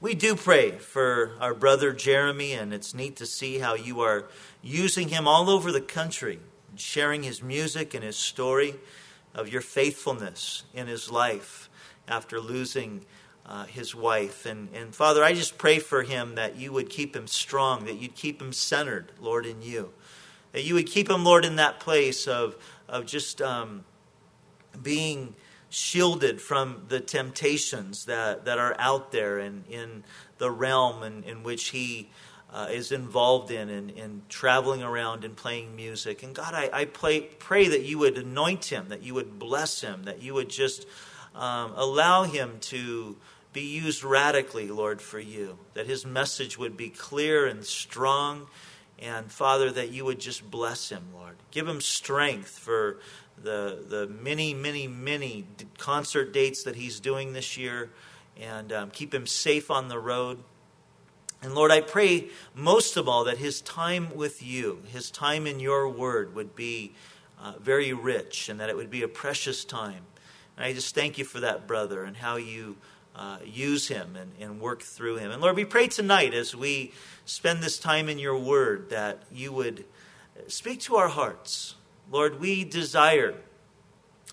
we do pray for our brother Jeremy, and it's neat to see how you are using him all over the country, sharing his music and his story of your faithfulness in his life after losing uh, his wife. And, and Father, I just pray for him that you would keep him strong, that you'd keep him centered, Lord, in you. That you would keep him, Lord, in that place of, of just um, being shielded from the temptations that, that are out there and in the realm in, in which he uh, is involved in and, in traveling around and playing music. And God, I, I play, pray that you would anoint him, that you would bless him, that you would just um, allow him to be used radically, Lord, for you, that his message would be clear and strong. And Father, that you would just bless him, Lord. Give him strength for the, the many, many, many concert dates that he's doing this year and um, keep him safe on the road. And Lord, I pray most of all that his time with you, his time in your word, would be uh, very rich and that it would be a precious time. And I just thank you for that, brother, and how you uh, use him and, and work through him. And Lord, we pray tonight as we spend this time in your word that you would speak to our hearts. Lord, we desire,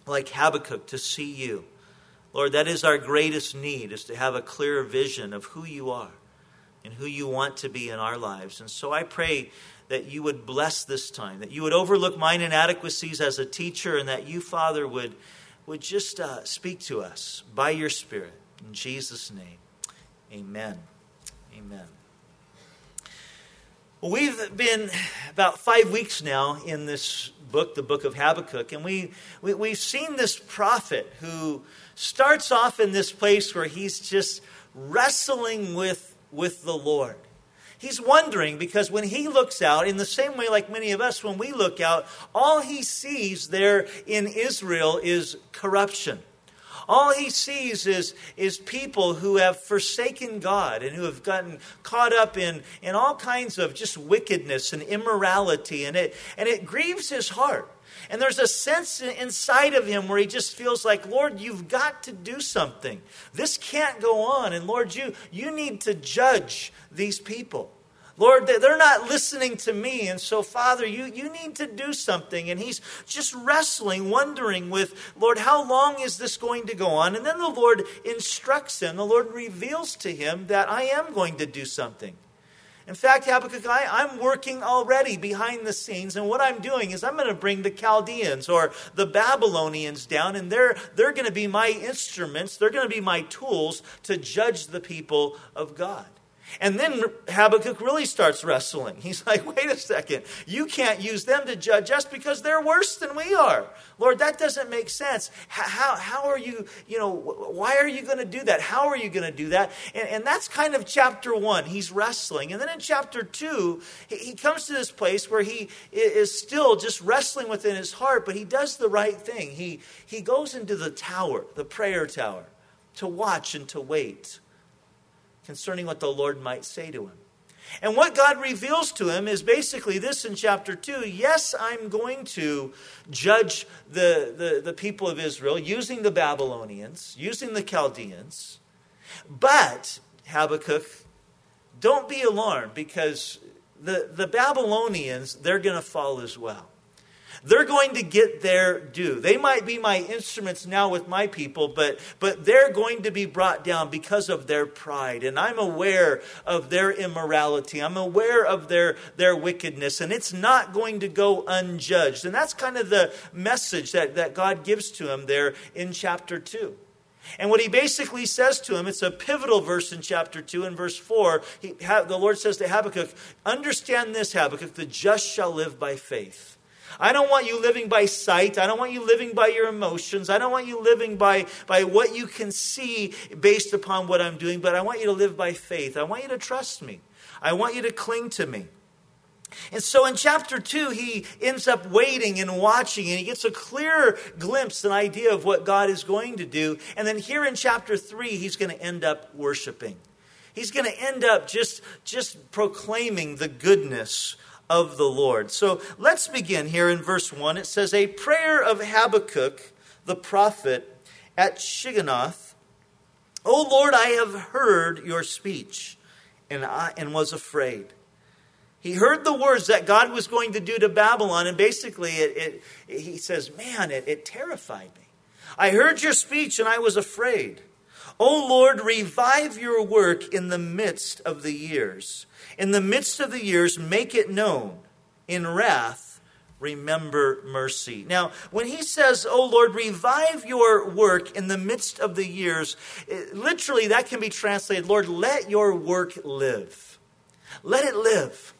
like Habakkuk, to see you. Lord, that is our greatest need, is to have a clear vision of who you are and who you want to be in our lives. And so I pray that you would bless this time, that you would overlook mine inadequacies as a teacher, and that you, Father, would, would just uh, speak to us by your Spirit. In Jesus' name, amen. Amen. We've been about five weeks now in this book, the book of Habakkuk, and we, we, we've seen this prophet who starts off in this place where he's just wrestling with, with the Lord. He's wondering because when he looks out, in the same way like many of us, when we look out, all he sees there in Israel is corruption. All he sees is, is people who have forsaken God and who have gotten caught up in, in all kinds of just wickedness and immorality, and it, and it grieves his heart. And there's a sense inside of him where he just feels like, Lord, you've got to do something. This can't go on. And Lord, you, you need to judge these people. Lord, they're not listening to me. And so, Father, you, you need to do something. And he's just wrestling, wondering with, Lord, how long is this going to go on? And then the Lord instructs him, the Lord reveals to him that I am going to do something. In fact, Habakkuk, I, am working already behind the scenes, and what I'm doing is I'm going to bring the Chaldeans or the Babylonians down, and they're, they're going to be my instruments, they're going to be my tools to judge the people of God. And then Habakkuk really starts wrestling. He's like, wait a second, you can't use them to judge us because they're worse than we are. Lord, that doesn't make sense. How, how are you, you know, why are you going to do that? How are you going to do that? And, and, that's kind of chapter one. He's wrestling. And then in chapter two, he, he comes to this place where he is still just wrestling within his heart, but he does the right thing. He, he goes into the tower, the prayer tower, to watch and to wait concerning what the Lord might say to him. And what God reveals to him is basically this in chapter 2 Yes, I'm going to judge the, the, the, people of Israel using the Babylonians, using the Chaldeans. But, Habakkuk, don't be alarmed because the, the Babylonians, they're going to fall as well. They're going to get their due. They might be my instruments now with my people, but, but they're going to be brought down because of their pride. And I'm aware of their immorality. I'm aware of their, their wickedness, and it's not going to go unjudged. And that's kind of the message that, that God gives to him there in chapter 2. And what he basically says to him, it's a pivotal verse in chapter 2 and verse 4. He, the Lord says to Habakkuk, Understand this, Habakkuk, the just shall live by faith. I don't want you living by sight. I don't want you living by your emotions. I don't want you living by, by what you can see based upon what I'm doing, but I want you to live by faith. I want you to trust me. I want you to cling to me. And so in chapter 2, he ends up waiting and watching, and he gets a clear glimpse, an idea of what God is going to do. And then here in chapter 3, he's going to end up worshiping. He's going to end up just, just proclaiming the goodness of the Lord. So let's begin here in verse 1. It says, A prayer of Habakkuk the prophet at Shigionoth O Lord, I have heard your speech, and, I, and was afraid. He heard the words that God was going to do to Babylon, and basically it, it, he says, Man, it, it terrified me. I heard your speech, and I was afraid. O Lord, revive your work in the midst of the years. In the midst of the years, make it known. In wrath, remember mercy. Now, when he says, Oh Lord, revive your work in the midst of the years, eh, literally that can be translated, Lord, let your work live. Let it live.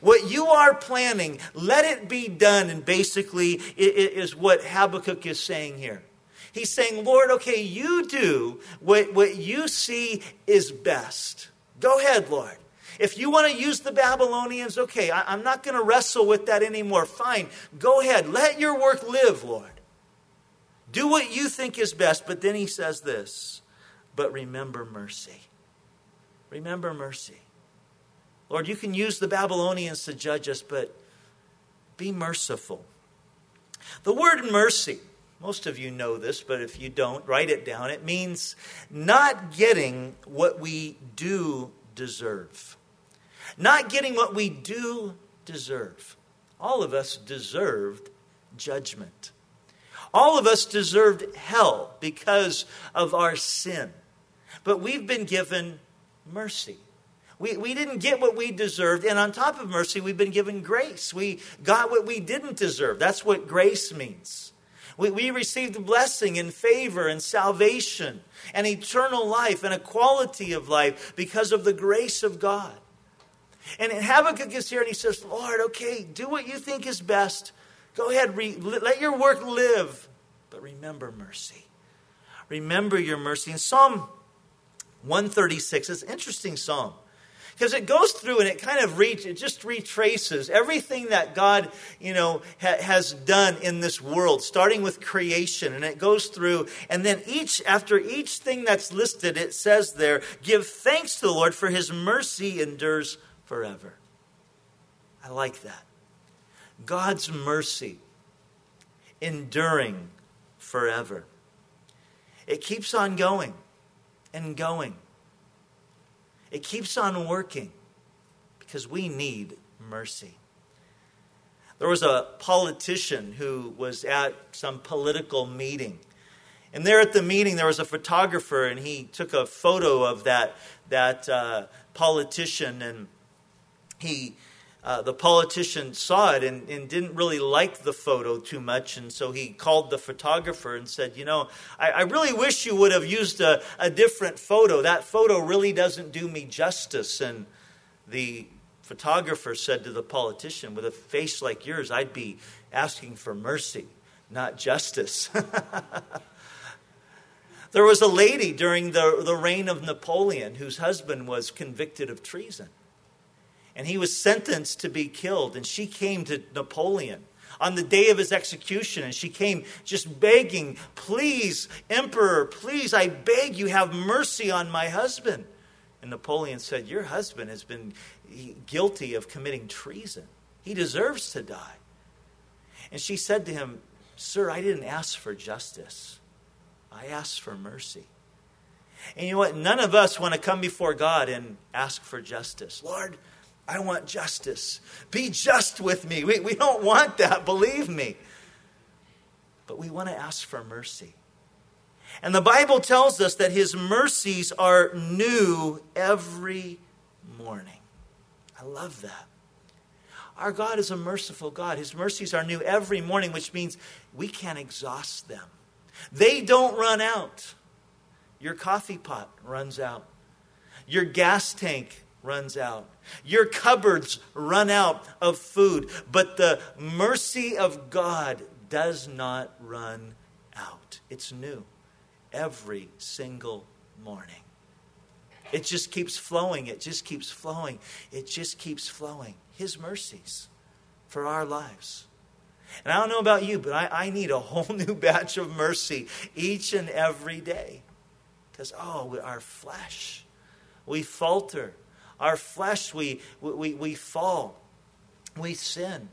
What you are planning, let it be done. And basically, it is what Habakkuk is saying here. He's saying, Lord, okay, you do what, what you see is best. Go ahead, Lord. If you want to use the Babylonians, okay, I, I'm not going to wrestle with that anymore. Fine. Go ahead. Let your work live, Lord. Do what you think is best. But then he says this, but remember mercy. Remember mercy. Lord, you can use the Babylonians to judge us, but be merciful. The word mercy most of you know this, but if you don't, write it down. It means not getting what we do deserve. Not getting what we do deserve. All of us deserved judgment. All of us deserved hell because of our sin. But we've been given mercy. We, we didn't get what we deserved, and on top of mercy, we've been given grace. We got what we didn't deserve. That's what grace means. We, we received blessing and favor and salvation and eternal life and a quality of life because of the grace of God. And Habakkuk is here and he says, Lord, okay, do what you think is best. Go ahead, re- let your work live, but remember mercy. Remember your mercy. In Psalm 136, it's an interesting psalm because it goes through and it kind of re- it just retraces everything that God, you know, ha- has done in this world, starting with creation, and it goes through, and then each after each thing that's listed, it says there, "Give thanks to the Lord for His mercy endures forever." I like that. God's mercy enduring forever. It keeps on going and going it keeps on working because we need mercy. There was a politician who was at some political meeting. And there at the meeting, there was a photographer, and he took a photo of that, that uh, politician, and he uh, the politician saw it and, and, didn't really like the photo too much. And so he called the photographer and said, You know, I, I really wish you would have used a, a, different photo. That photo really doesn't do me justice. And the photographer said to the politician, With a face like yours, I'd be asking for mercy, not justice. there was a lady during the, the reign of Napoleon whose husband was convicted of treason and he was sentenced to be killed. And she came to Napoleon on the day of his execution, and she came just begging, Please, Emperor, please, I beg you, have mercy on my husband. And Napoleon said, Your husband has been guilty of committing treason. He deserves to die. And she said to him, Sir, I didn't ask for justice, I asked for mercy. And you know what? None of us want to come before God and ask for justice. Lord, I want justice. Be just with me. We, we don't want that, believe me. But we want to ask for mercy. And the Bible tells us that his mercies are new every morning. I love that. Our God is a merciful God. His mercies are new every morning, which means we can't exhaust them. They don't run out. Your coffee pot runs out. Your gas tank runs out. Your cupboards run out of food. But the mercy of God does not run out. It's new every single morning. It just keeps flowing. It just keeps flowing. It just keeps flowing. His mercies for our lives. And I don't know about you, but I, I need a whole new batch of mercy each and every day. Because, oh, our flesh, we falter our flesh, we, we, we fall, we sin.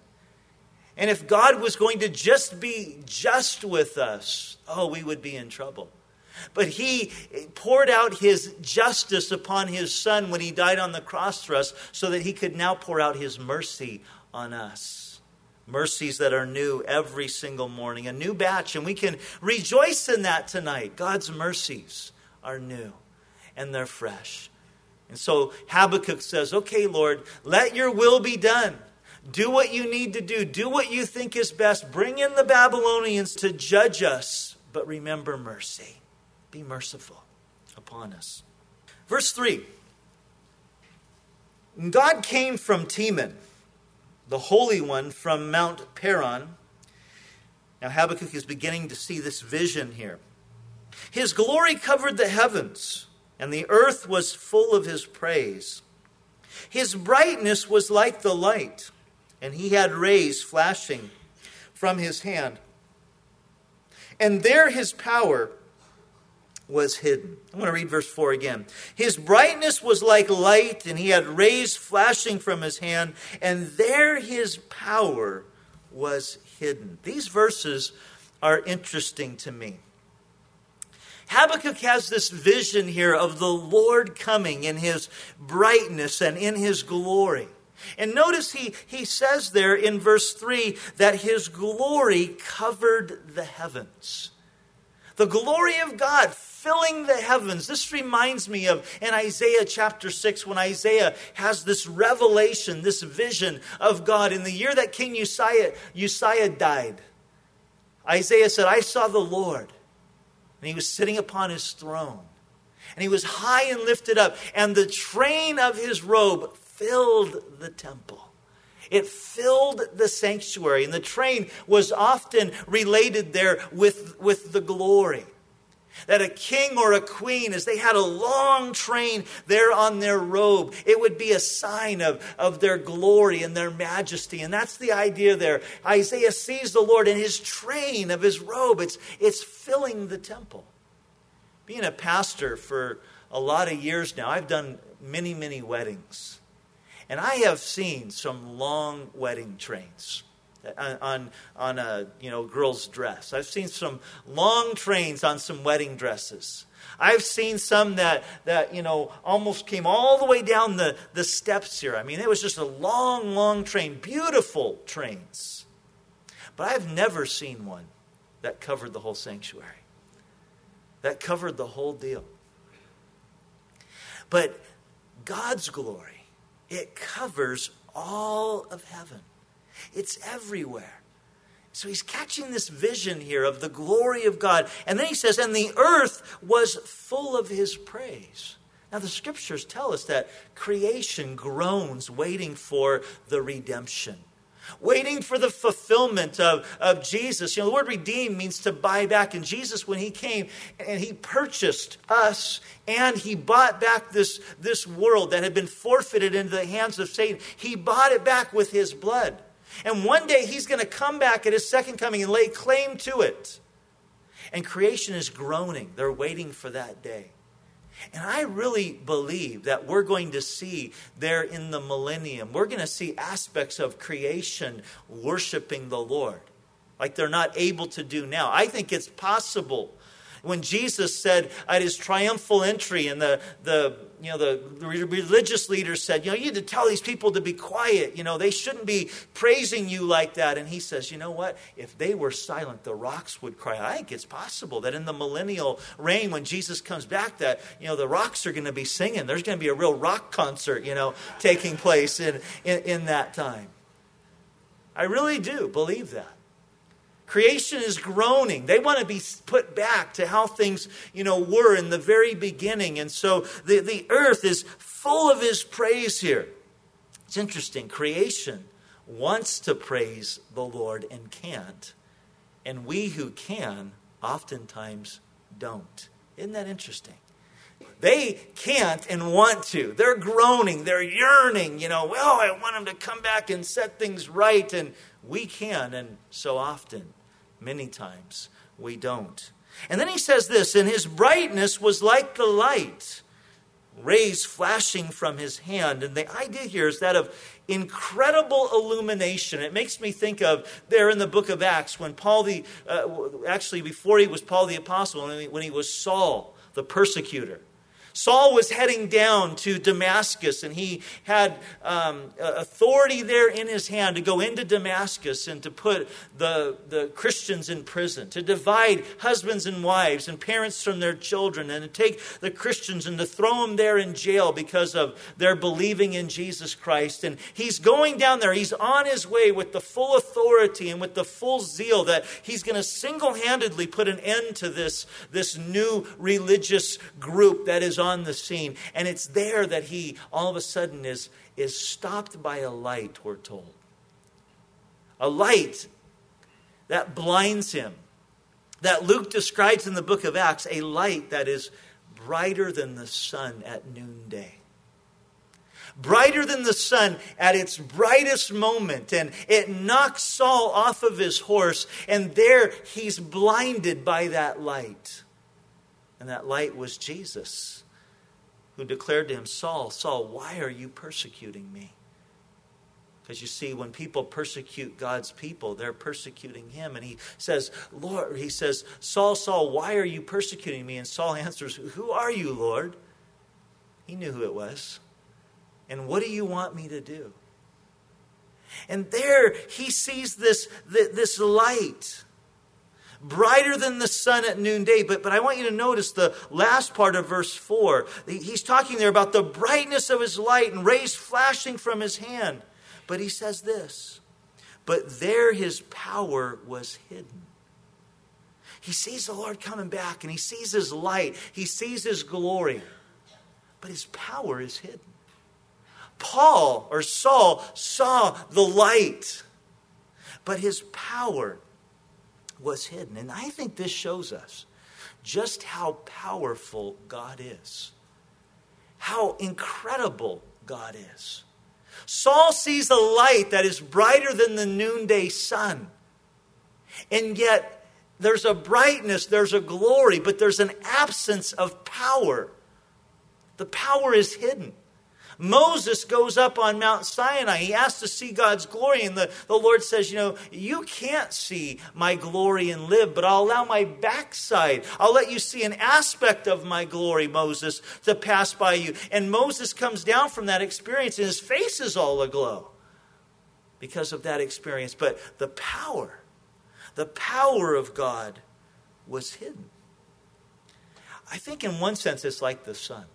And if God was going to just be just with us, oh, we would be in trouble. But he poured out his justice upon his son when he died on the cross for us so that he could now pour out his mercy on us. Mercies that are new every single morning, a new batch, and we can rejoice in that tonight. God's mercies are new and they're fresh. And so Habakkuk says, Okay, Lord, let your will be done. Do what you need to do. Do what you think is best. Bring in the Babylonians to judge us, but remember mercy. Be merciful upon us. Verse 3 God came from Teman, the Holy One from Mount Paran. Now, Habakkuk is beginning to see this vision here. His glory covered the heavens, and the earth was full of his praise. His brightness was like the light, and he had rays flashing from his hand. And there his power was hidden. I'm going to read verse 4 again. His brightness was like light, and he had rays flashing from his hand, and there his power was hidden. These verses are interesting to me. Habakkuk has this vision here of the Lord coming in his brightness and in his glory. And notice he, he says there in verse 3 that his glory covered the heavens. The glory of God filling the heavens. This reminds me of in Isaiah chapter 6 when Isaiah has this revelation, this vision of God. In the year that King Uzziah, Uzziah died, Isaiah said, I saw the Lord, and he was sitting upon his throne. And he was high and lifted up, and the train of his robe filled the temple. It filled the sanctuary, and the train was often related there with, with the glory that a king or a queen, as they had a long train there on their robe, it would be a sign of, of their glory and their majesty. And that's the idea there. Isaiah sees the Lord in his train of his robe, it's, it's filling the temple. Being a pastor for a lot of years now, I've done many, many weddings. And I have seen some long wedding trains on, on a you know, girl's dress. I've seen some long trains on some wedding dresses. I've seen some that, that you know, almost came all the way down the, the steps here. I mean, it was just a long, long train, beautiful trains. But I've never seen one that covered the whole sanctuary, that covered the whole deal. But God's glory, it covers all of heaven. It's everywhere. So he's catching this vision here of the glory of God. And then he says, and the earth was full of his praise. Now, the scriptures tell us that creation groans, waiting for the redemption, waiting for the fulfillment of, of Jesus. You know, the word redeem means to buy back. And Jesus, when he came and he purchased us and he bought back this, this world that had been forfeited into the hands of Satan, he bought it back with his blood. And one day he's going to come back at his second coming and lay claim to it. And creation is groaning. They're waiting for that day. And I really believe that we're going to see there in the millennium, we're going to see aspects of creation worshiping the Lord like they're not able to do now. I think it's possible when Jesus said at his triumphal entry, and the, the, you know, the religious leaders said, you know, you need to tell these people to be quiet. You know, they shouldn't be praising you like that. And he says, you know what? If they were silent, the rocks would cry. I think it's possible that in the millennial reign, when Jesus comes back, that, you know, the rocks are going to be singing. There's going to be a real rock concert, you know, taking place in, in, in that time. I really do believe that. Creation is groaning. They want to be put back to how things, you know, were in the very beginning. And so the, the earth is full of his praise here. It's interesting. Creation wants to praise the Lord and can't. And we who can oftentimes don't. Isn't that interesting? They can't and want to. They're groaning, they're yearning, you know, well, I want him to come back and set things right. And we can, and so often Many times we don't. And then he says this, and his brightness was like the light. rays flashing from his hand. And the idea here is that of incredible illumination. It makes me think of there in the book of Acts when Paul the, uh, actually before he was Paul the Apostle, when he was Saul the persecutor. Saul was heading down to Damascus, and he had um, authority there in his hand to go into Damascus and to put the, the Christians in prison, to divide husbands and wives and parents from their children, and to take the Christians and to throw them there in jail because of their believing in Jesus Christ. And he's going down there, he's on his way with the full authority and with the full zeal that he's going to single handedly put an end to this, this new religious group that is on on the scene. And it's there that he all of a sudden is, is stopped by a light, we're told. A light that blinds him. That Luke describes in the book of Acts, a light that is brighter than the sun at noonday brighter than the sun at its brightest moment. And it knocks Saul off of his horse, and there he's blinded by that light. And that light was Jesus who declared to him, Saul, Saul, why are you persecuting me? Because you see, when people persecute God's people, they're persecuting him. And he says, Lord, he says, Saul, Saul, why are you persecuting me? And Saul answers, Who are you, Lord? He knew who it was. And what do you want me to do? And there he sees this, this light brighter than the sun at noonday. But, but I want you to notice the last part of verse 4. He's talking there about the brightness of his light and rays flashing from his hand. But he says this But there his power was hidden. He sees the Lord coming back and he sees his light, he sees his glory, but his power is hidden. Paul or Saul saw the light, but his power was hidden. And I think this shows us just how powerful God is, how incredible God is. Saul sees a light that is brighter than the noonday sun. And yet, there's a brightness, there's a glory, but there's an absence of power. The power is hidden. Moses goes up on Mount Sinai. He asks to see God's glory, and the, the Lord says, You know, you can't see my glory and live, but I'll allow my backside. I'll let you see an aspect of my glory, Moses, to pass by you. And Moses comes down from that experience, and his face is all aglow because of that experience. But the power, the power of God was hidden. I think in one sense it's like the sun.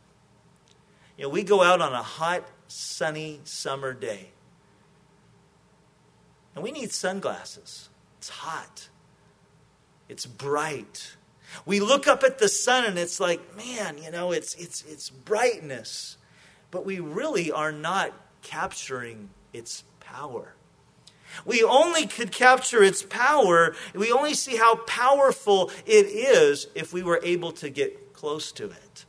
You know, we go out on a hot, sunny summer day. And we need sunglasses. It's hot. It's bright. We look up at the sun and it's like, man, you know, it's it's it's brightness. But we really are not capturing its power. We only could capture its power, we only see how powerful it is if we were able to get close to it.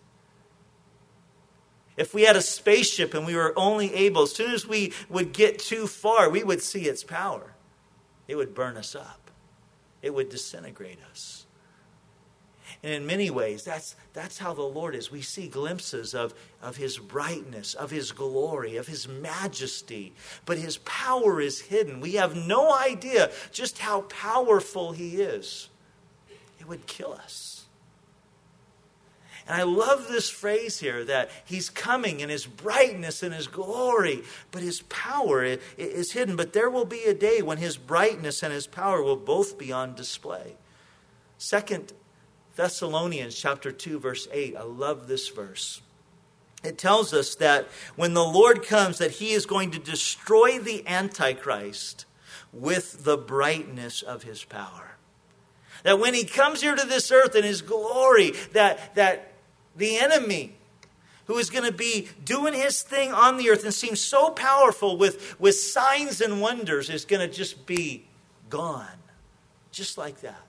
If we had a spaceship and we were only able, as soon as we would get too far, we would see its power. It would burn us up, it would disintegrate us. And in many ways, that's, that's how the Lord is. We see glimpses of, of His brightness, of His glory, of His majesty, but His power is hidden. We have no idea just how powerful He is. It would kill us. And I love this phrase here that he's coming in his brightness and his glory, but his power is hidden. But there will be a day when his brightness and his power will both be on display. Second Thessalonians chapter 2 verse 8. I love this verse. It tells us that when the Lord comes that he is going to destroy the antichrist with the brightness of his power. That when he comes here to this earth in his glory, that, that the enemy who is going to be doing his thing on the earth and seems so powerful with, with signs and wonders is going to just be gone. Just like that.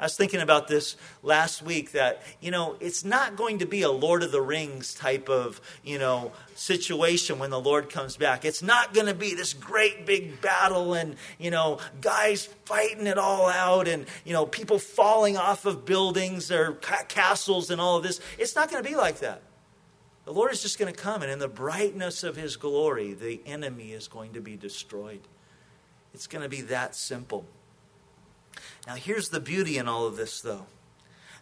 I was thinking about this last week that, you know, it's not going to be a Lord of the Rings type of, you know, situation when the Lord comes back. It's not going to be this great big battle and, you know, guys fighting it all out and, you know, people falling off of buildings or ca- castles and all of this. It's not going to be like that. The Lord is just going to come, and in the brightness of his glory, the enemy is going to be destroyed. It's going to be that simple. Now, here's the beauty in all of this, though.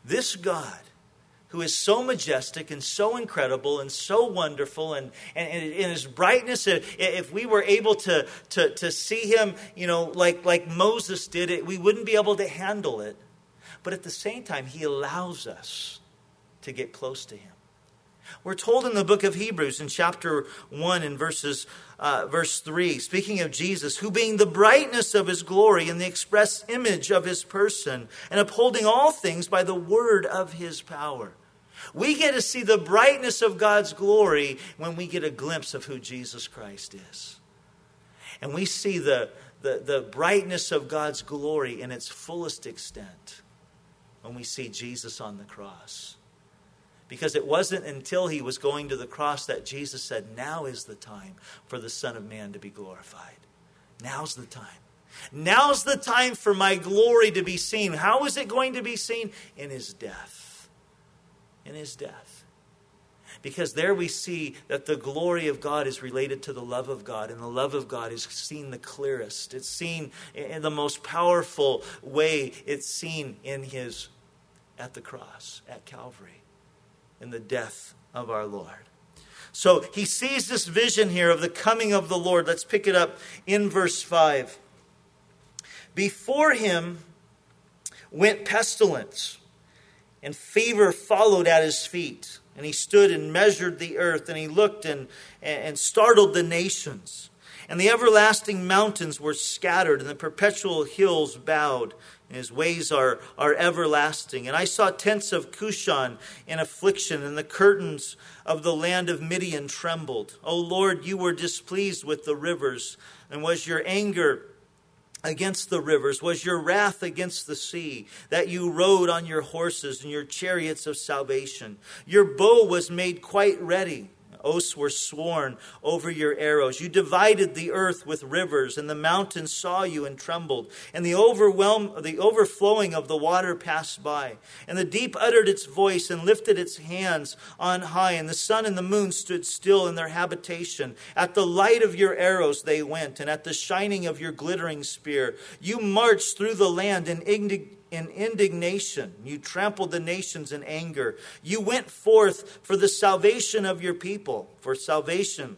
This God, who is so majestic and so incredible and so wonderful, and, and, in his brightness, if we were able to, to, to see him, you know, like, like Moses did it, we wouldn't be able to handle it. But at the same time, he allows us to get close to him. We're told in the book of Hebrews in chapter 1 and verses uh, verse 3, speaking of Jesus, who being the brightness of his glory and the express image of his person, and upholding all things by the word of his power. We get to see the brightness of God's glory when we get a glimpse of who Jesus Christ is. And we see the, the, the brightness of God's glory in its fullest extent when we see Jesus on the cross. Because it wasn't until he was going to the cross that Jesus said, Now is the time for the Son of Man to be glorified. Now's the time. Now's the time for my glory to be seen. How is it going to be seen? In his death. In his death. Because there we see that the glory of God is related to the love of God, and the love of God is seen the clearest. It's seen in the most powerful way. It's seen in his at the cross, at Calvary in the death of our Lord. So he sees this vision here of the coming of the Lord. Let's pick it up in verse 5. Before him went pestilence, and fever followed at his feet. And he stood and measured the earth, and he looked and, and startled the nations. And the everlasting mountains were scattered, and the perpetual hills bowed. His ways are, are everlasting. And I saw tents of Cushan in affliction, and the curtains of the land of Midian trembled. O Lord, you were displeased with the rivers, and was your anger against the rivers? Was your wrath against the sea, that you rode on your horses and your chariots of salvation? Your bow was made quite ready Oaths were sworn over your arrows. You divided the earth with rivers, and the mountains saw you and trembled. And the overwhelm, the overflowing of the water passed by. And the deep uttered its voice and lifted its hands on high. And the sun and the moon stood still in their habitation. At the light of your arrows they went, and at the shining of your glittering spear. You marched through the land in indignation in indignation. You trampled the nations in anger. You went forth for the salvation of your people, for salvation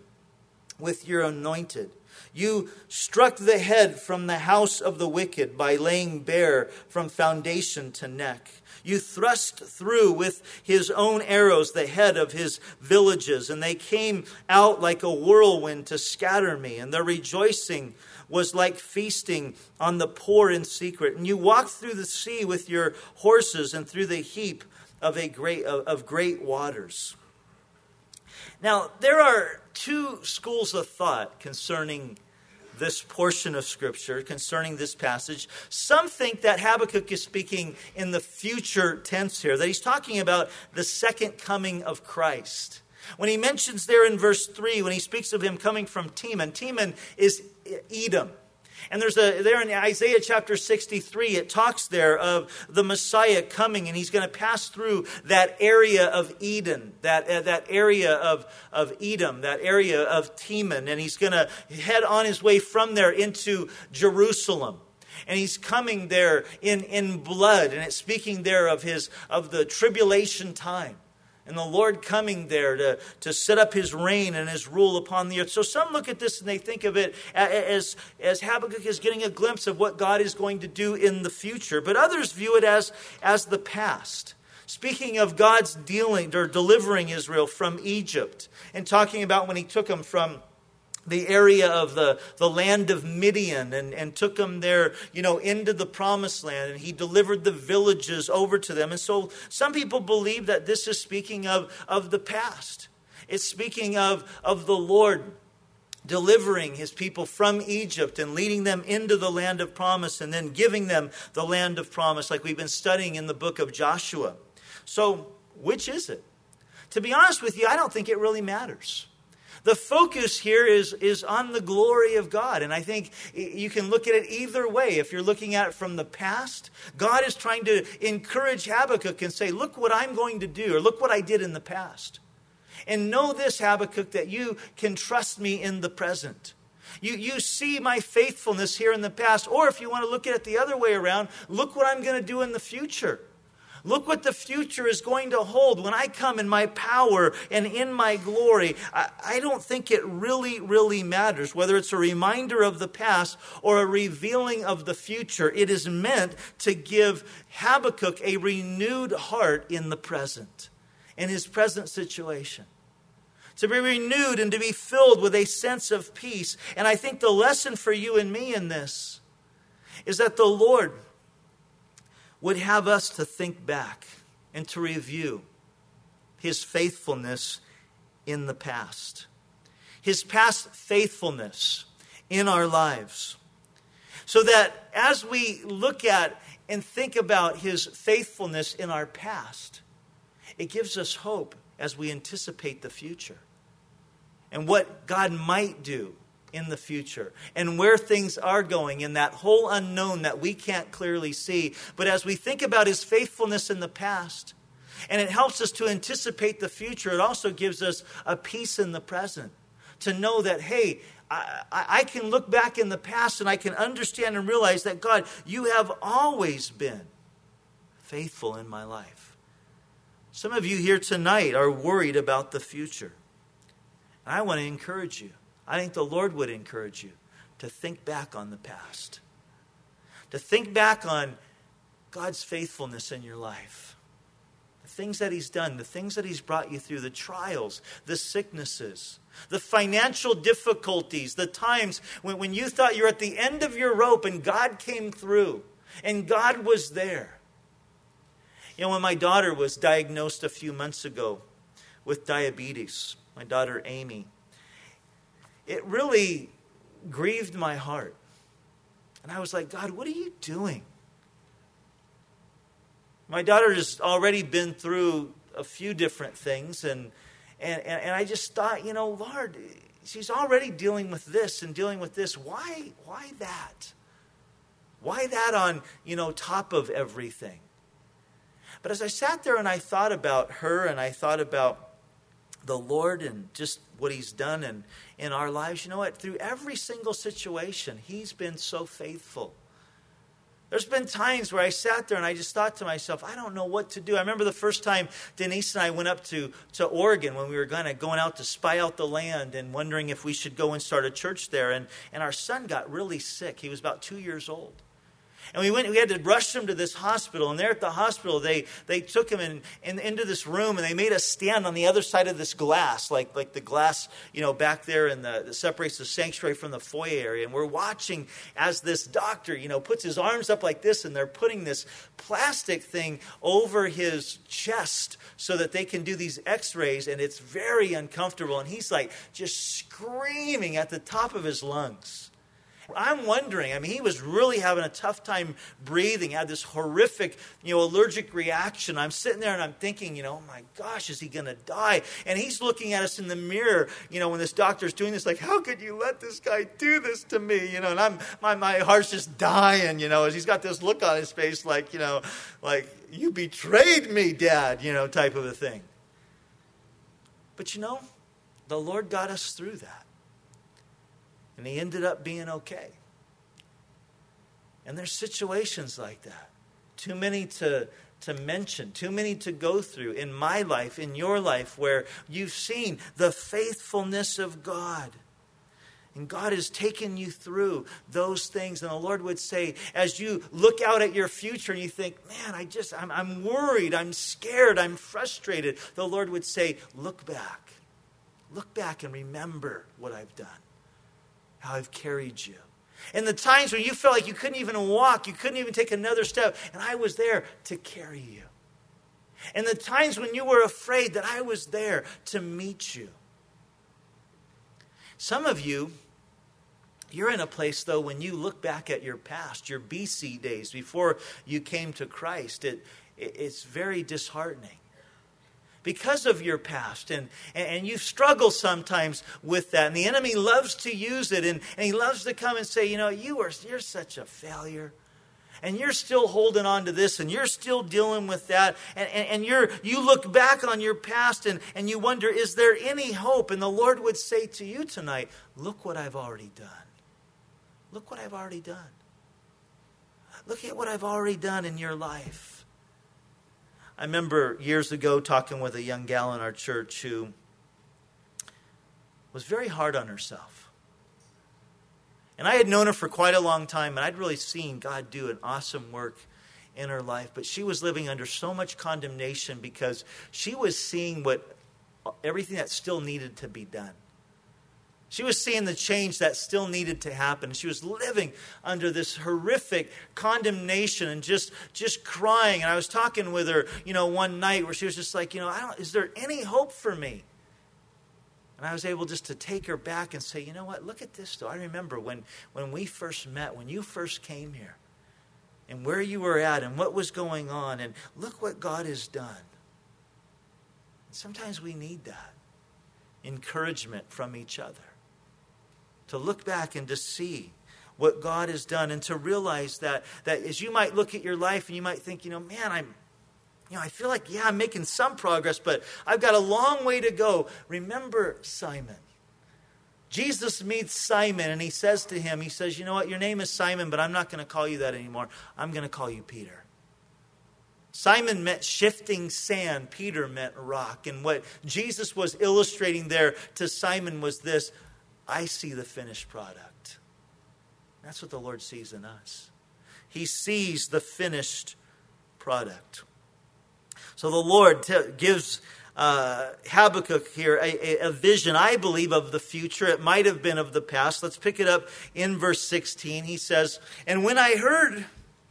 with your anointed. You struck the head from the house of the wicked by laying bare from foundation to neck. You thrust through with his own arrows the head of his villages, and they came out like a whirlwind to scatter me, and their rejoicing was like feasting on the poor in secret. And you walked through the sea with your horses and through the heap of, a great, of, of great waters. Now, there are two schools of thought concerning this portion of Scripture, concerning this passage. Some think that Habakkuk is speaking in the future tense here, that he's talking about the second coming of Christ. When he mentions there in verse 3, when he speaks of him coming from Teman, Teman is Edom. And there's a there in Isaiah chapter 63, it talks there of the Messiah coming, and he's going to pass through that area of Eden, that, uh, that area of, of Edom, that area of Teman, and he's going to head on his way from there into Jerusalem and he's coming there in, in blood and it's speaking there of his of the tribulation time and the Lord coming there to, to set up his reign and his rule upon the earth. So some look at this and they think of it as, as Habakkuk is getting a glimpse of what God is going to do in the future, but others view it as, as the past. Speaking of God's dealing or delivering Israel from Egypt and talking about when he took them from the area of the, the land of Midian and, and took them there, you know, into the promised land. And he delivered the villages over to them. And so some people believe that this is speaking of, of the past. It's speaking of, of the Lord delivering his people from Egypt and leading them into the land of promise and then giving them the land of promise, like we've been studying in the book of Joshua. So, which is it? To be honest with you, I don't think it really matters. The focus here is, is on the glory of God. And I think you can look at it either way. If you're looking at it from the past, God is trying to encourage Habakkuk and say, Look what I'm going to do, or look what I did in the past. And know this, Habakkuk, that you can trust me in the present. You, you see my faithfulness here in the past. Or if you want to look at it the other way around, look what I'm going to do in the future. Look what the future is going to hold when I come in my power and in my glory. I, I, don't think it really, really matters whether it's a reminder of the past or a revealing of the future. It is meant to give Habakkuk a renewed heart in the present, in his present situation to be renewed and to be filled with a sense of peace. And I think the lesson for you and me in this is that the Lord would have us to think back and to review his faithfulness in the past, his past faithfulness in our lives. So that as we look at and think about his faithfulness in our past, it gives us hope as we anticipate the future and what God might do in the future and where things are going in that whole unknown that we can't clearly see. But as we think about his faithfulness in the past, and it helps us to anticipate the future, it also gives us a peace in the present to know that, hey, I, I, can look back in the past and I can understand and realize that, God, you have always been faithful in my life. Some of you here tonight are worried about the future. And I want to encourage you. I think the Lord would encourage you to think back on the past, to think back on God's faithfulness in your life, the things that He's done, the things that He's brought you through, the trials, the sicknesses, the financial difficulties, the times when, when you thought you're at the end of your rope and God came through and God was there. You know, when my daughter was diagnosed a few months ago with diabetes, my daughter Amy, it really grieved my heart. And I was like, God, what are you doing? My daughter has already been through a few different things, and, and, and I just thought, you know, Lord, she's already dealing with this and dealing with this. Why, why that? Why that on, you know, top of everything? But as I sat there and I thought about her and I thought about the Lord and just what He's done in, in our lives, you know what? Through every single situation, He's been so faithful. There's been times where I sat there and I just thought to myself, I don't know what to do. I remember the first time Denise and I went up to, to Oregon when we were kind of going out to spy out the land and wondering if we should go and start a church there. And, and our son got really sick. He was about two years old. And we went, we had to rush him to this hospital. And there at the hospital, they, they took him in, in, into this room and they made us stand on the other side of this glass, like, like the glass, you know, back there in the, that separates the sanctuary from the foyer area. And we're watching as this doctor, you know, puts his arms up like this and they're putting this plastic thing over his chest so that they can do these x rays. And it's very uncomfortable. And he's like just screaming at the top of his lungs. I'm wondering, I mean, he was really having a tough time breathing, had this horrific, you know, allergic reaction. I'm sitting there and I'm thinking, you know, oh my gosh, is he going to die? And he's looking at us in the mirror, you know, when this doctor's doing this, like, how could you let this guy do this to me? You know, and I'm, my, my heart's just dying, you know, as he's got this look on his face, like, you know, like, you betrayed me, Dad, you know, type of a thing. But you know, the Lord got us through that. And he ended up being okay. And there's situations like that. Too many to, to mention, too many to go through in my life, in your life, where you've seen the faithfulness of God. And God has taken you through those things. And the Lord would say, as you look out at your future and you think, man, I just, I'm, I'm worried, I'm scared, I'm frustrated, the Lord would say, look back. Look back and remember what I've done how I've carried you. In the times when you felt like you couldn't even walk, you couldn't even take another step, and I was there to carry you. In the times when you were afraid, that I was there to meet you. Some of you, you're in a place, though, when you look back at your past, your BC days, before you came to Christ, it, it it's very disheartening because of your past. And, and you struggle sometimes with that. And the enemy loves to use it. And, and he loves to come and say, you know, you are, you're such a failure. and you're still holding on to this and you're still dealing with that and, and, and, you're you look back on your past and, and you wonder is there any hope and the lord would say to you tonight look what i've already done look what i've already done look at what i've already done in your life i remember years ago talking with a young gal in our church who was very hard on herself and I had known her for quite a long time, and I'd really seen God do an awesome work in her life. But she was living under so much condemnation because she was seeing what everything that still needed to be done. She was seeing the change that still needed to happen. She was living under this horrific condemnation and just just crying. And I was talking with her, you know, one night where she was just like, you know, I don't, is there any hope for me? And I was able just to take her back and say, you know what, look at this though. I remember when, when we first met, when you first came here, and where you were at, and what was going on, and look what God has done. sometimes we need that encouragement from each other to look back and to see what God has done and to realize that, that as you might look at your life and you might think, you know, man, I'm, you know, I feel like, yeah, I'm making some progress, but I've got a long way to go. Remember Simon. Jesus meets Simon and he says to him, He says, You know what? Your name is Simon, but I'm not going to call you that anymore. I'm going to call you Peter. Simon meant shifting sand, Peter meant rock. And what Jesus was illustrating there to Simon was this I see the finished product. That's what the Lord sees in us. He sees the finished product. So the Lord t- gives uh, Habakkuk here a, a, vision, I believe, of the future. It might have been of the past. Let's pick it up in verse 16. He says, And when I heard,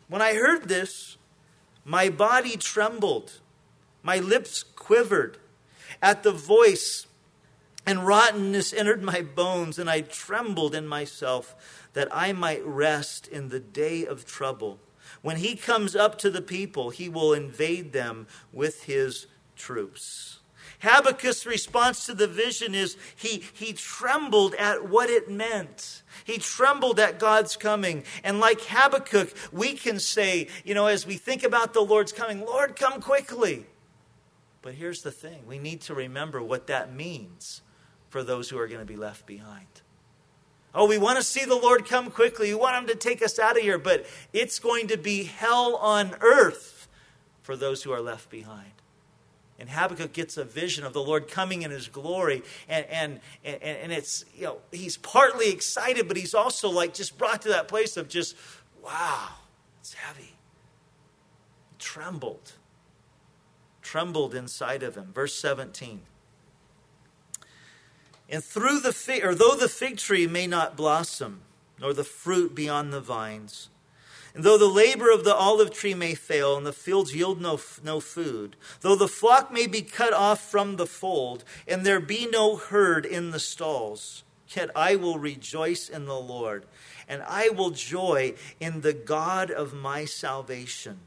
when I heard this, my body trembled, my lips quivered at the voice, and rottenness entered my bones, and I trembled in myself that I might rest in the day of trouble. When he comes up to the people, he will invade them with his troops. Habakkuk's response to the vision is he, he trembled at what it meant. He trembled at God's coming. And like Habakkuk, we can say, you know, as we think about the Lord's coming, Lord, come quickly. But here's the thing we need to remember what that means for those who are going to be left behind. Oh, we want to see the Lord come quickly. We want him to take us out of here, but it's going to be hell on earth for those who are left behind. And Habakkuk gets a vision of the Lord coming in his glory. And, and, and, and it's, you know, he's partly excited, but he's also like just brought to that place of just, wow, it's heavy. He trembled, trembled inside of him. Verse 17. And through the fig, or though the fig tree may not blossom, nor the fruit be on the vines, and though the labor of the olive tree may fail, and the fields yield no, no food, though the flock may be cut off from the fold, and there be no herd in the stalls, yet I will rejoice in the Lord, and I will joy in the God of my salvation.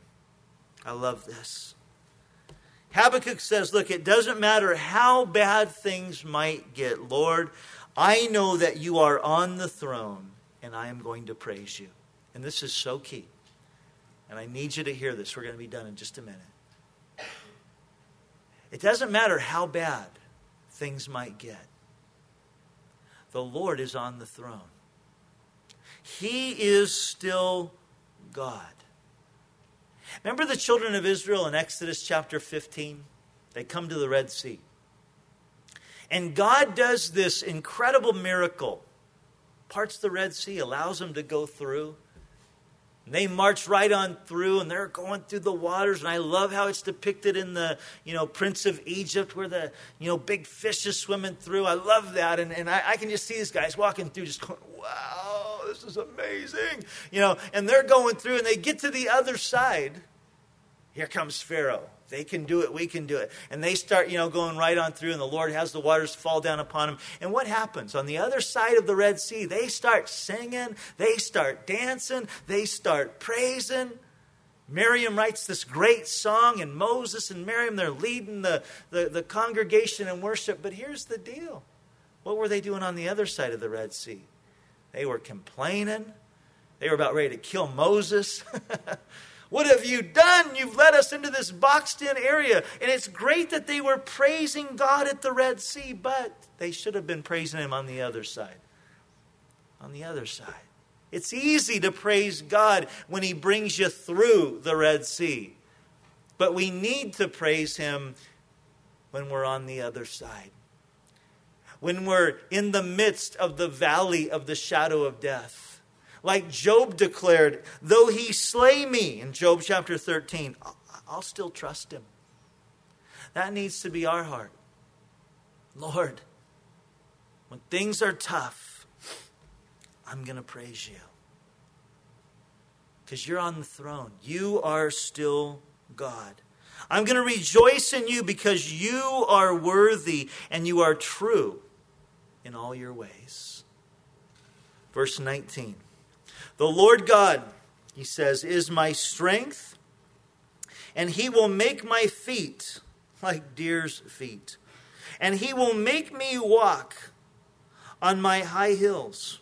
I love this. Habakkuk says, Look, it doesn't matter how bad things might get. Lord, I know that you are on the throne, and I am going to praise you. And this is so key. And I need you to hear this. We're going to be done in just a minute. It doesn't matter how bad things might get, the Lord is on the throne. He is still God. Remember the children of Israel in Exodus chapter 15? They come to the Red Sea. And God does this incredible miracle. Parts the Red Sea, allows them to go through. And they march right on through and they're going through the waters. And I love how it's depicted in the, you know, Prince of Egypt where the, you know, big fish is swimming through. I love that. And, and I, I can just see these guys walking through just going, wow, this is amazing. You know, and they're going through and they get to the other side. Here comes Pharaoh. They can do it, we can do it. And they start, you know, going right on through, and the Lord has the waters fall down upon them. And what happens? On the other side of the Red Sea, they start singing, they start dancing, they start praising. Miriam writes this great song, and Moses and Miriam, they're leading the, the, the congregation in worship. But here's the deal what were they doing on the other side of the Red Sea? They were complaining, They were about ready to kill Moses. What have you done? You've led us into this boxed in area. And it's great that they were praising God at the Red Sea, but they should have been praising Him on the other side. On the other side. It's easy to praise God when He brings you through the Red Sea. But we need to praise Him when we're on the other side. When we're in the midst of the valley of the shadow of death like Job declared, though he slay me, in Job chapter 13, I'll still trust him. That needs to be our heart. Lord, when things are tough, I'm going to praise you. Because you're on the throne. You are still God. I'm going to rejoice in you because you are worthy and you are true in all your ways. Verse 19. The Lord God, he says, is my strength, and he will make my feet like deer's feet, and he will make me walk on my high hills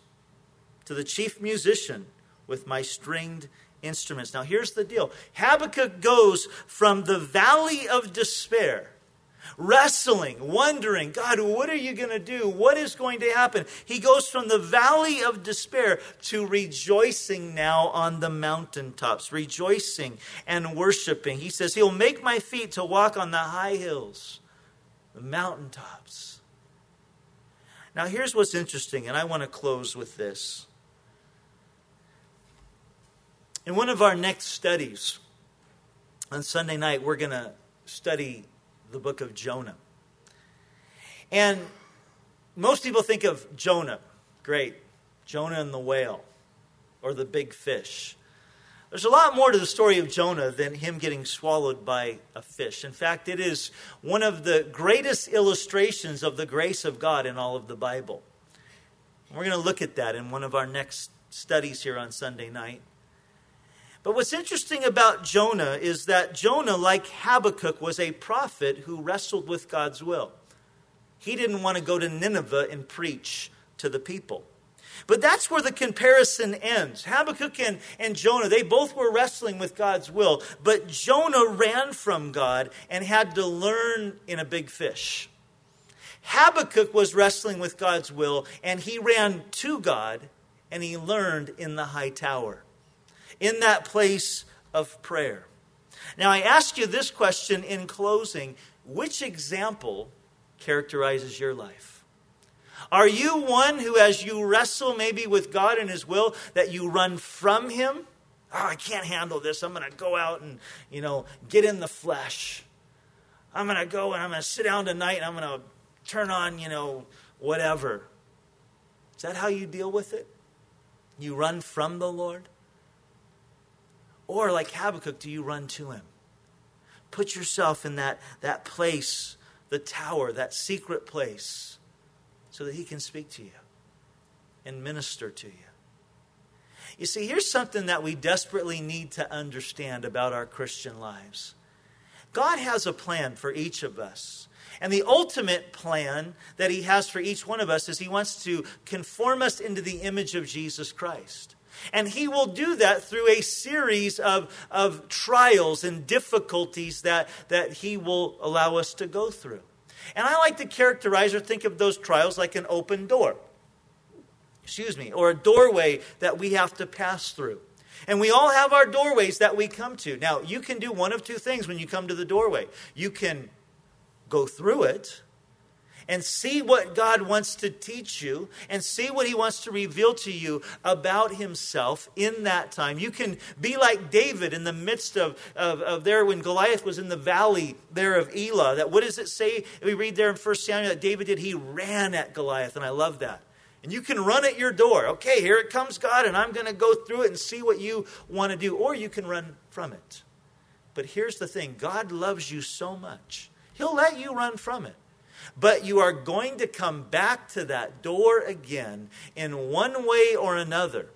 to the chief musician with my stringed instruments. Now, here's the deal Habakkuk goes from the valley of despair wrestling, wondering, God, what are you going to do? What is going to happen? He goes from the valley of despair to rejoicing now on the mountaintops, rejoicing and worshiping. He says, He'll make my feet to walk on the high hills, the mountaintops. Now, here's what's interesting, and I want to close with this. In one of our next studies on Sunday night, we're going to study the book of Jonah. And most people think of Jonah, great, Jonah and the whale, or the big fish. There's a lot more to the story of Jonah than him getting swallowed by a fish. In fact, it is one of the greatest illustrations of the grace of God in all of the Bible. We're going to look at that in one of our next studies here on Sunday night. But what's interesting about Jonah is that Jonah, like Habakkuk, was a prophet who wrestled with God's will. He didn't want to go to Nineveh and preach to the people. But that's where the comparison ends. Habakkuk and, and Jonah, they both were wrestling with God's will, but Jonah ran from God and had to learn in a big fish. Habakkuk was wrestling with God's will, and he ran to God and he learned in the high tower in that place of prayer. Now, I ask you this question in closing which example characterizes your life? Are you one who, as you wrestle maybe with God and His will, that you run from Him? Oh, I can't handle this. I'm going to go out and, you know, get in the flesh. I'm going to go and I'm going to sit down tonight and I'm going to turn on, you know, whatever. Is that how you deal with it? You run from the Lord? Or, like Habakkuk, do you run to him? Put yourself in that, that place, the tower, that secret place, so that he can speak to you and minister to you. You see, here's something that we desperately need to understand about our Christian lives God has a plan for each of us. And the ultimate plan that He has for each one of us is He wants to conform us into the image of Jesus Christ. And he will do that through a series of, of trials and difficulties that, that he will allow us to go through. And I like to characterize or think of those trials like an open door. Excuse me, or a doorway that we have to pass through. And we all have our doorways that we come to. Now, you can do one of two things when you come to the doorway. You can go through it, and see what God wants to teach you and see what He wants to reveal to you about Himself in that time. You can be like David in the midst of, of, of there when Goliath was in the valley there of Elah. That what does it say? We read there in 1 Samuel that David did. He ran at Goliath, and I love that. And you can run at your door. Okay, here it comes, God, and I'm going to go through it and see what you want to do. Or you can run from it. But here's the thing God loves you so much, He'll let you run from it. But you are going to come back to that door again in one way or another.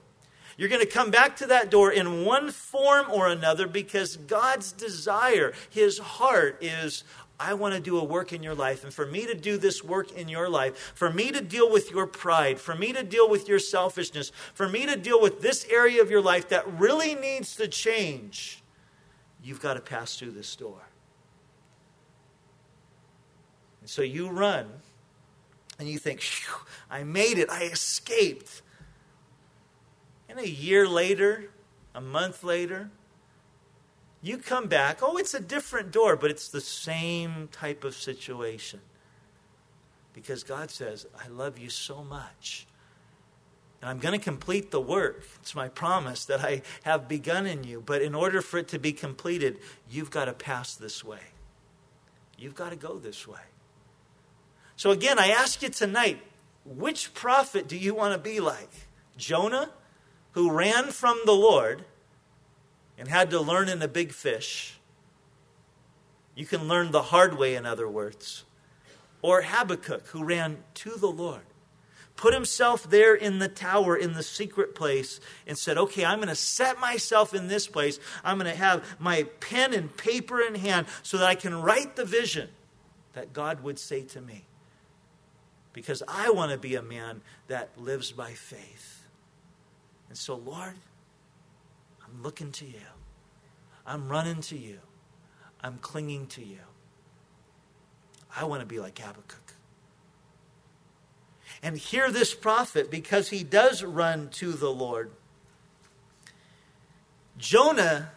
You're going to come back to that door in one form or another because God's desire, His heart, is I want to do a work in your life. And for me to do this work in your life, for me to deal with your pride, for me to deal with your selfishness, for me to deal with this area of your life that really needs to change, you've got to pass through this door. And so you run and you think, I made it, I escaped. And a year later, a month later, you come back, oh, it's a different door, but it's the same type of situation. Because God says, I love you so much. And I'm going to complete the work. It's my promise that I have begun in you. But in order for it to be completed, you've got to pass this way. You've got to go this way. So again, I ask you tonight which prophet do you want to be like? Jonah, who ran from the Lord and had to learn in a big fish. You can learn the hard way, in other words. Or Habakkuk, who ran to the Lord, put himself there in the tower, in the secret place, and said, Okay, I'm going to set myself in this place. I'm going to have my pen and paper in hand so that I can write the vision that God would say to me. Because I want to be a man that lives by faith. And so, Lord, I'm looking to you. I'm running to you. I'm clinging to you. I want to be like Habakkuk. And hear this prophet because he does run to the Lord. Jonah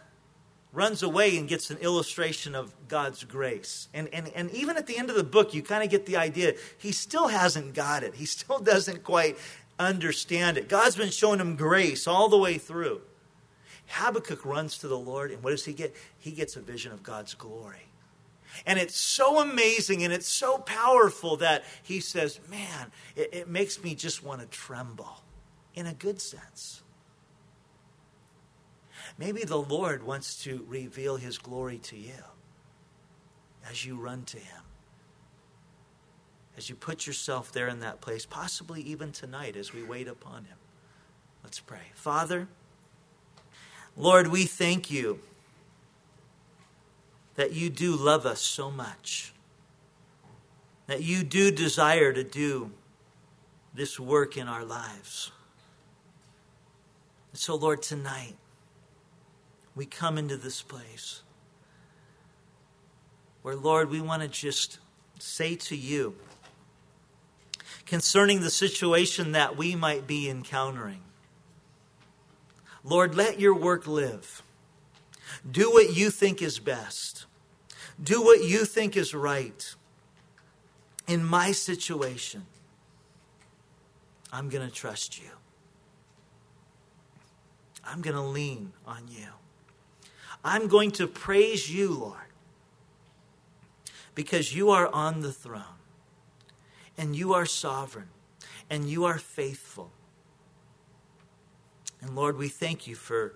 runs away and gets an illustration of God's grace. And, and, and even at the end of the book, you kind of get the idea he still hasn't got it, he still doesn't quite understand it. God's been showing him grace all the way through. Habakkuk runs to the Lord, and what does he get? He gets a vision of God's glory. And it's so amazing and it's so powerful that he says, Man, it, it makes me just want to tremble in a good sense. Maybe the Lord wants to reveal his glory to you as you run to him. As you put yourself there in that place, possibly even tonight as we wait upon him. Let's pray. Father, Lord, we thank you that you do love us so much, that you do desire to do this work in our lives. so, Lord, tonight, we come into this place where, Lord, we want to just say to you concerning the situation that we might be encountering Lord, let your work live. Do what you think is best. Do what you think is right. In my situation, I'm going to trust you. I'm going to lean on you. I'm going to praise you, Lord, because you are on the throne and you are sovereign and you are faithful and Lord, we thank you for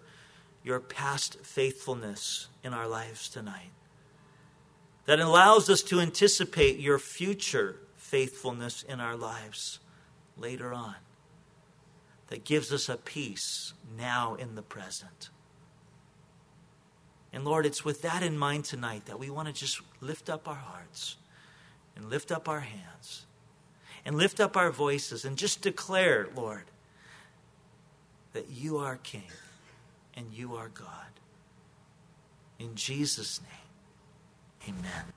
your past faithfulness in our lives tonight. That allows us to anticipate your future faithfulness in our lives later on. That gives us a peace now in the present. And Lord, it's with that in mind tonight that we want to just lift up our hearts and lift up our hands and lift up our voices and just declare, Lord, that you are King and you are God. In Jesus' name, amen.